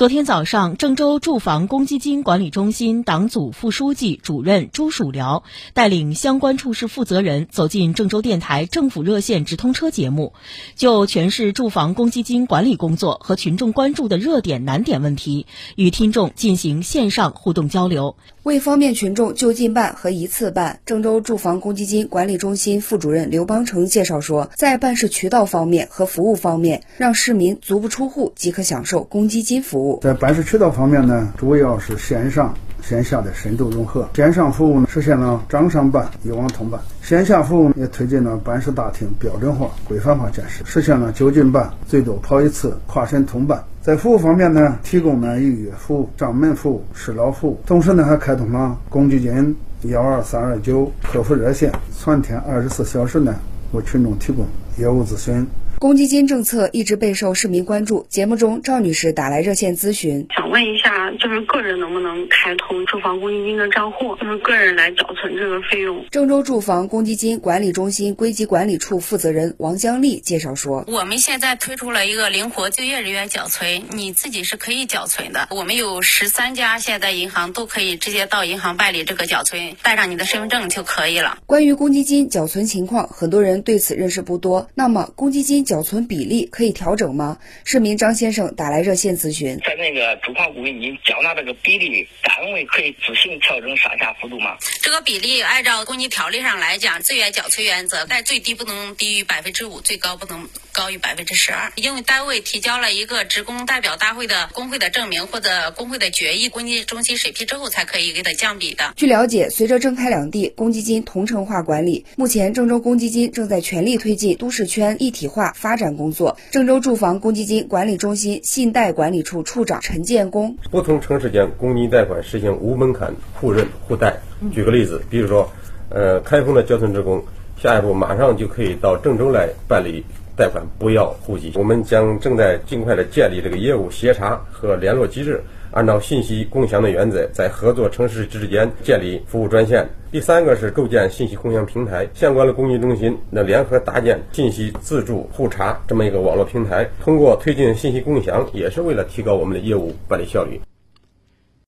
昨天早上，郑州住房公积金管理中心党组副书记、主任朱曙辽带领相关处室负责人走进郑州电台政府热线直通车节目，就全市住房公积金管理工作和群众关注的热点难点问题，与听众进行线上互动交流。为方便群众就近办和一次办，郑州住房公积金管理中心副主任刘邦成介绍说，在办事渠道方面和服务方面，让市民足不出户即可享受公积金服务。在办事渠道方面呢，主要是线上。线下的深度融合，线上服务呢实现了掌上办、一网通办；线下服务也推进了办事大厅标准化、规范化建设，实现了就近办、最多跑一次、跨省通办。在服务方面呢，提供了预约服务、上门服务、适老服务，同时呢还开通了公积金幺二三二九客服热线，全天二十四小时呢为群众提供业务咨询。公积金政策一直备受市民关注。节目中，赵女士打来热线咨询，想问一下，就是个人能不能开通住房公积金的账户，就是个人来缴存这个费用？郑州住房公积金管理中心归集管理处负责人王江丽介绍说：“我们现在推出了一个灵活就业人员缴存，你自己是可以缴存的。我们有十三家现在银行都可以直接到银行办理这个缴存，带上你的身份证就可以了。关于公积金缴存情况，很多人对此认识不多。那么，公积金缴存比例可以调整吗？市民张先生打来热线咨询，在那个住房公积金缴纳这个比例，单位可以自行调整上下幅度吗？这个比例按照公积条例上来讲，自愿缴存原则，但最低不能低于百分之五，最高不能高于百分之十二。因为单位提交了一个职工代表大会的工会的证明或者工会的决议，公积金中心审批之后才可以给他降比的。据了解，随着郑开两地公积金同城化管理，目前郑州公积金正在全力推进都市圈一体化发展工作。郑州住房公积金管理中心信贷管理处处长陈建功：不同城市间公积金贷款实行无门槛互认互贷。举个例子，比如说，呃，开封的交存职工，下一步马上就可以到郑州来办理贷款，不要户籍。我们将正在尽快的建立这个业务协查和联络机制。按照信息共享的原则，在合作城市之间建立服务专线。第三个是构建信息共享平台，相关的公益中心那联合搭建信息自助互查这么一个网络平台。通过推进信息共享，也是为了提高我们的业务办理效率。